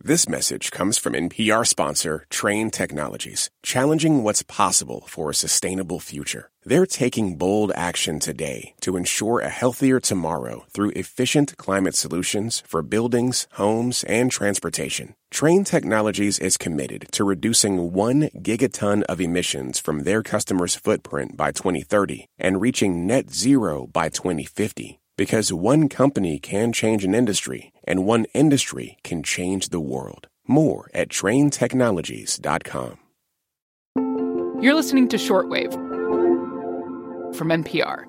This message comes from NPR sponsor Trane Technologies, challenging what's possible for a sustainable future. They're taking bold action today to ensure a healthier tomorrow through efficient climate solutions for buildings, homes, and transportation. Trane Technologies is committed to reducing 1 gigaton of emissions from their customers' footprint by 2030 and reaching net zero by 2050. Because one company can change an industry, and one industry can change the world. More at tranetechnologies.com. You're listening to Shortwave from NPR.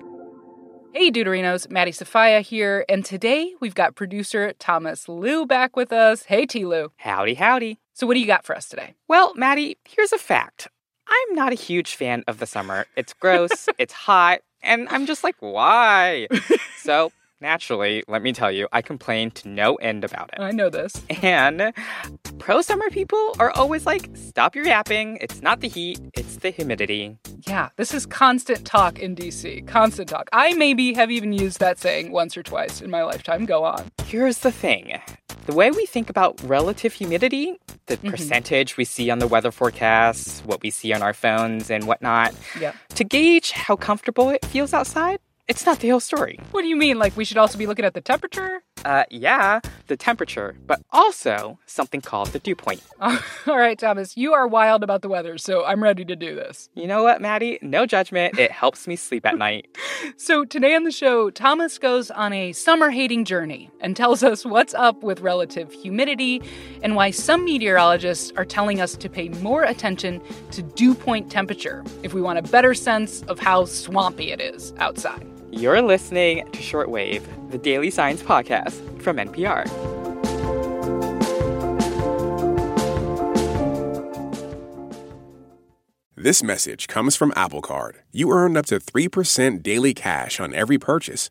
Hey, Deuterinos, Maddie Sofia here, and today we've got producer Thomas Lu back with us. Hey, T. Lu. Howdy, howdy. So, what do you got for us today? Well, Maddie, here's a fact. I'm not a huge fan of the summer. It's gross, it's hot, and I'm just like, why? so, naturally, let me tell you, I complain to no end about it. I know this. And pro summer people are always like, stop your yapping. It's not the heat, it's the humidity. Yeah, this is constant talk in DC. Constant talk. I maybe have even used that saying once or twice in my lifetime. Go on. Here's the thing the way we think about relative humidity, the mm-hmm. percentage we see on the weather forecasts, what we see on our phones and whatnot, yeah. to gauge how comfortable it feels outside, it's not the whole story. What do you mean? Like we should also be looking at the temperature? Uh, yeah, the temperature, but also something called the dew point. all right, Thomas, you are wild about the weather, so I'm ready to do this. You know what, Maddie? No judgment. It helps me sleep at night. So today on the show, Thomas goes on a summer hating journey and tells us what's up with relative humidity and why some meteorologists are telling us to pay more attention to dew point temperature if we want a better sense of how swampy it is outside. You're listening to Shortwave, the daily science podcast from NPR. This message comes from Apple Card. You earn up to 3% daily cash on every purchase.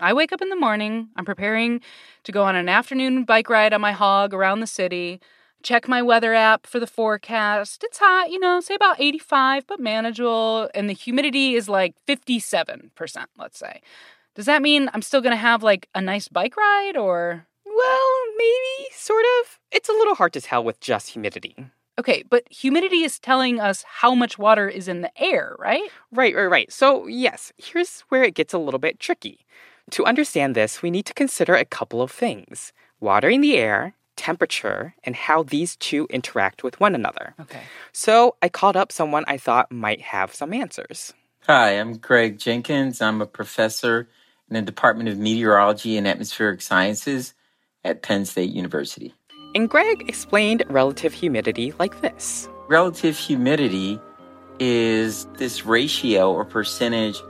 I wake up in the morning, I'm preparing to go on an afternoon bike ride on my hog around the city, check my weather app for the forecast. It's hot, you know, say about 85, but manageable, and the humidity is like 57%, let's say. Does that mean I'm still going to have like a nice bike ride or well, maybe sort of. It's a little hard to tell with just humidity. Okay, but humidity is telling us how much water is in the air, right? Right, right, right. So, yes, here's where it gets a little bit tricky. To understand this, we need to consider a couple of things water in the air, temperature, and how these two interact with one another. Okay. So I called up someone I thought might have some answers. Hi, I'm Greg Jenkins. I'm a professor in the Department of Meteorology and Atmospheric Sciences at Penn State University. And Greg explained relative humidity like this Relative humidity is this ratio or percentage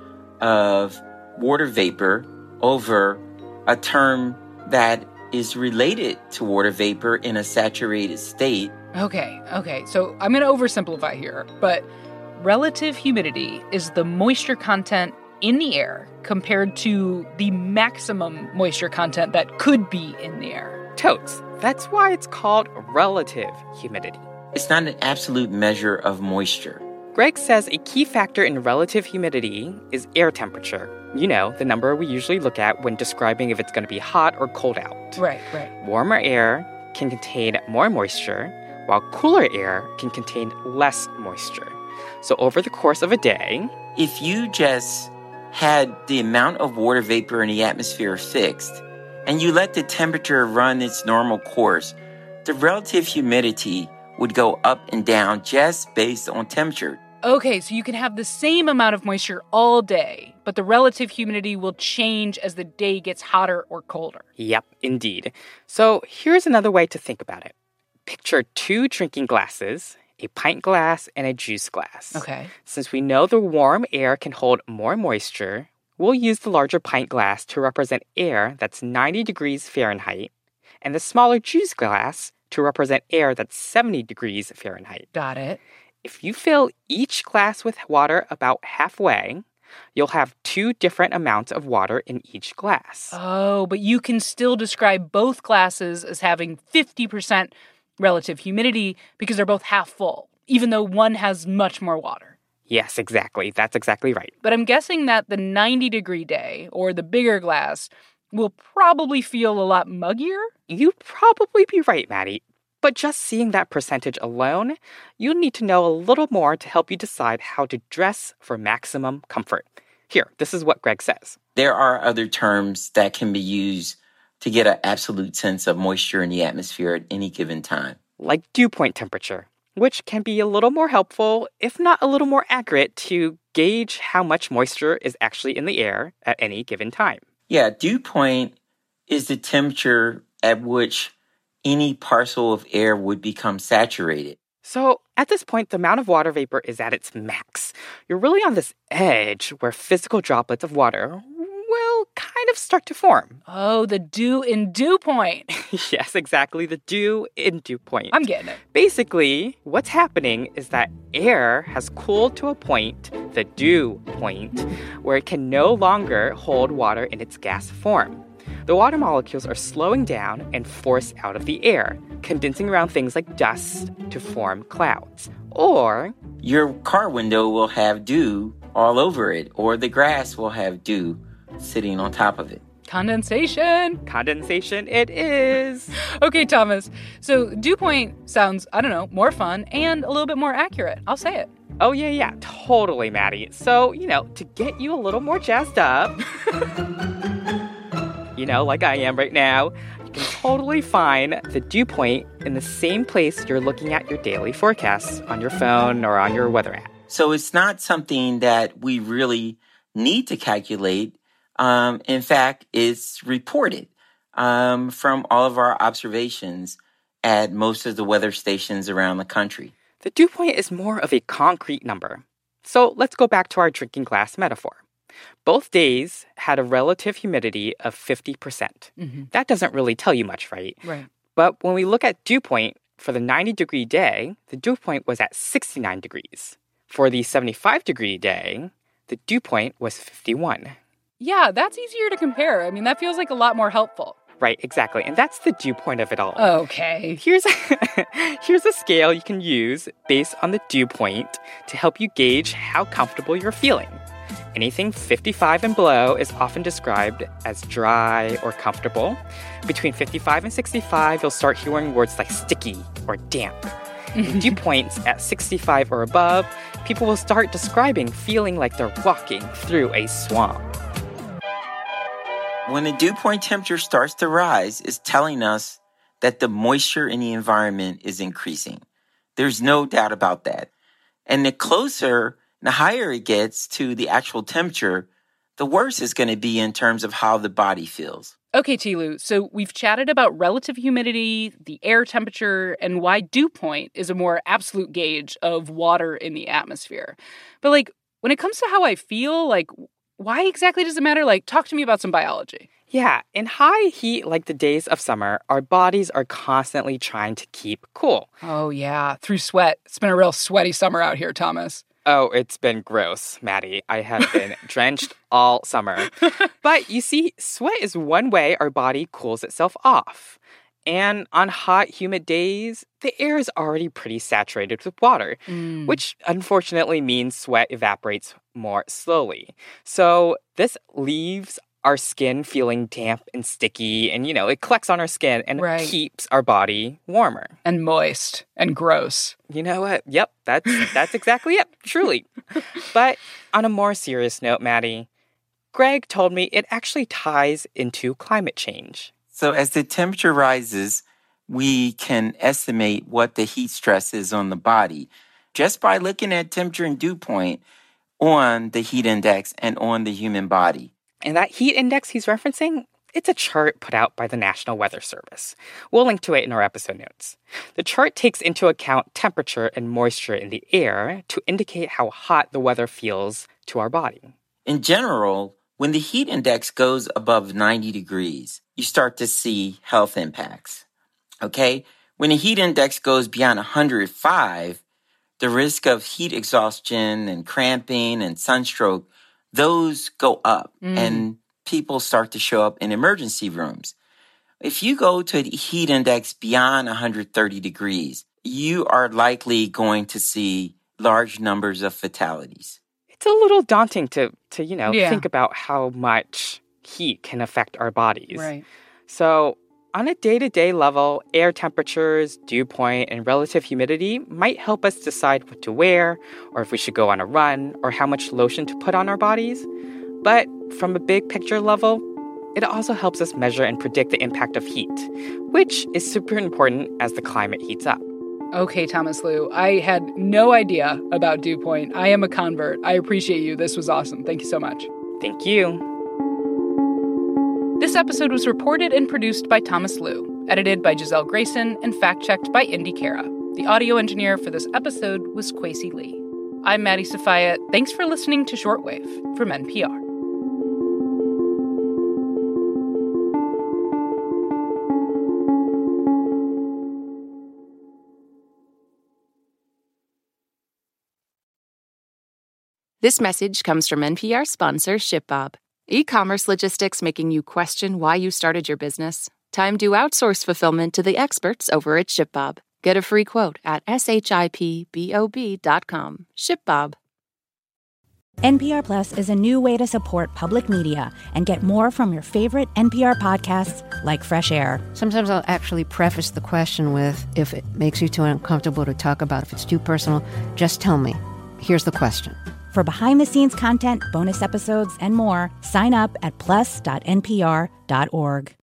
of water vapor over a term that is related to water vapor in a saturated state. Okay, okay. So I'm going to oversimplify here, but relative humidity is the moisture content in the air compared to the maximum moisture content that could be in the air. Totes. That's why it's called relative humidity. It's not an absolute measure of moisture. Greg says a key factor in relative humidity is air temperature. You know, the number we usually look at when describing if it's going to be hot or cold out. Right, right. Warmer air can contain more moisture, while cooler air can contain less moisture. So, over the course of a day, if you just had the amount of water vapor in the atmosphere fixed and you let the temperature run its normal course, the relative humidity would go up and down just based on temperature. Okay, so you can have the same amount of moisture all day, but the relative humidity will change as the day gets hotter or colder. Yep, indeed. So here's another way to think about it picture two drinking glasses, a pint glass, and a juice glass. Okay. Since we know the warm air can hold more moisture, we'll use the larger pint glass to represent air that's 90 degrees Fahrenheit, and the smaller juice glass to represent air that's 70 degrees Fahrenheit. Got it. If you fill each glass with water about halfway, you'll have two different amounts of water in each glass. Oh, but you can still describe both glasses as having 50% relative humidity because they're both half full, even though one has much more water. Yes, exactly. That's exactly right. But I'm guessing that the 90 degree day or the bigger glass will probably feel a lot muggier. You'd probably be right, Maddie. But just seeing that percentage alone, you'll need to know a little more to help you decide how to dress for maximum comfort. Here, this is what Greg says. There are other terms that can be used to get an absolute sense of moisture in the atmosphere at any given time. Like dew point temperature, which can be a little more helpful, if not a little more accurate, to gauge how much moisture is actually in the air at any given time. Yeah, dew point is the temperature at which any parcel of air would become saturated. So, at this point, the amount of water vapor is at its max. You're really on this edge where physical droplets of water will kind of start to form. Oh, the dew in dew point. yes, exactly, the dew in dew point. I'm getting it. Basically, what's happening is that air has cooled to a point, the dew point, where it can no longer hold water in its gas form. The water molecules are slowing down and forced out of the air, condensing around things like dust to form clouds. Or Your car window will have dew all over it, or the grass will have dew sitting on top of it. Condensation. condensation, it is. Okay, Thomas. So dew point sounds, I don't know, more fun and a little bit more accurate. I'll say it. Oh, yeah, yeah, totally, Maddie. So, you know, to get you a little more jazzed up, you know, like I am right now, you can totally find the dew point in the same place you're looking at your daily forecasts on your phone or on your weather app. So it's not something that we really need to calculate. Um, in fact, it's reported um, from all of our observations at most of the weather stations around the country. The dew point is more of a concrete number. So let's go back to our drinking glass metaphor. Both days had a relative humidity of 50%. percent mm-hmm. That doesn't really tell you much, right? Right. But when we look at dew point for the 90 degree day, the dew point was at 69 degrees. For the 75 degree day, the dew point was 51. Yeah, that's easier to compare. I mean, that feels like a lot more helpful. Right, exactly. And that's the dew point of it all. Okay. Here's a, here's a scale you can use based on the dew point to help you gauge how comfortable you're feeling. Anything 55 and below is often described as dry or comfortable. Between 55 and 65, you'll start hearing words like sticky or damp. Dew points at 65 or above, people will start describing feeling like they're walking through a swamp. When the dew point temperature starts to rise, it's telling us that the moisture in the environment is increasing. There's no doubt about that. And the closer, the higher it gets to the actual temperature, the worse it's going to be in terms of how the body feels. Okay, T. Lu. So we've chatted about relative humidity, the air temperature, and why dew point is a more absolute gauge of water in the atmosphere. But like when it comes to how I feel, like why exactly does it matter? Like talk to me about some biology. Yeah, in high heat like the days of summer, our bodies are constantly trying to keep cool. Oh yeah, through sweat. It's been a real sweaty summer out here, Thomas. Oh, it's been gross, Maddie. I have been drenched all summer. But you see, sweat is one way our body cools itself off. And on hot, humid days, the air is already pretty saturated with water, Mm. which unfortunately means sweat evaporates more slowly. So this leaves our skin feeling damp and sticky, and you know, it collects on our skin and Right. keeps our body warmer. and moist and gross. You know what? Yep, that's that's exactly it. Truly. But on a more serious note, Maddie, Greg told me it actually ties into climate change. So as the temperature rises, we can estimate what the heat stress is on the body just by looking at temperature and dew point on the heat index and on the human body. And that heat index he's referencing, It's a chart put out by the National Weather Service. We'll link to it in our episode notes. The chart takes into account temperature and moisture in the air to indicate how hot the weather feels to our body. In general, when the heat index goes above 90 degrees, you start to see health impacts. Okay? When the heat index goes beyond 105, the risk of heat exhaustion and cramping and sunstroke, those go up Mm. and people start to show up in emergency rooms. If you go to a heat index beyond 130 degrees, you are likely going to see large numbers of fatalities. It's a little daunting to, to you know, Yeah. think about how much heat can affect our bodies. Right. So, on a day to day level, air temperatures, dew point, and relative humidity might help us decide what to wear, or if we should go on a run, or how much lotion to put on our bodies. But from a big picture level, it also helps us measure and predict the impact of heat, which is super important as the climate heats up. Okay, Thomas Lu. I had no idea about dew point. I am a convert. I appreciate you. This was awesome. Thank you so much. Thank you. This episode was reported and produced by Thomas Lu, edited by Gisele Grayson, and fact checked by Indi Khera. The audio engineer for this episode was Kwesi Lee. I'm Maddie Sofia. Thanks for listening to Shortwave from NPR. This message comes from NPR sponsor ShipBob. E commerce logistics making you question why you started your business? Time to outsource fulfillment to the experts over at ShipBob. Get a free quote at shipbob.com. ShipBob. NPR Plus is a new way to support public media and get more from your favorite NPR podcasts like Fresh Air. Sometimes I'll actually preface the question with if it makes you too uncomfortable to talk about, if it's too personal, just tell me. Here's the question. For behind the scenes content, bonus episodes, and more, sign up at plus.npr.org.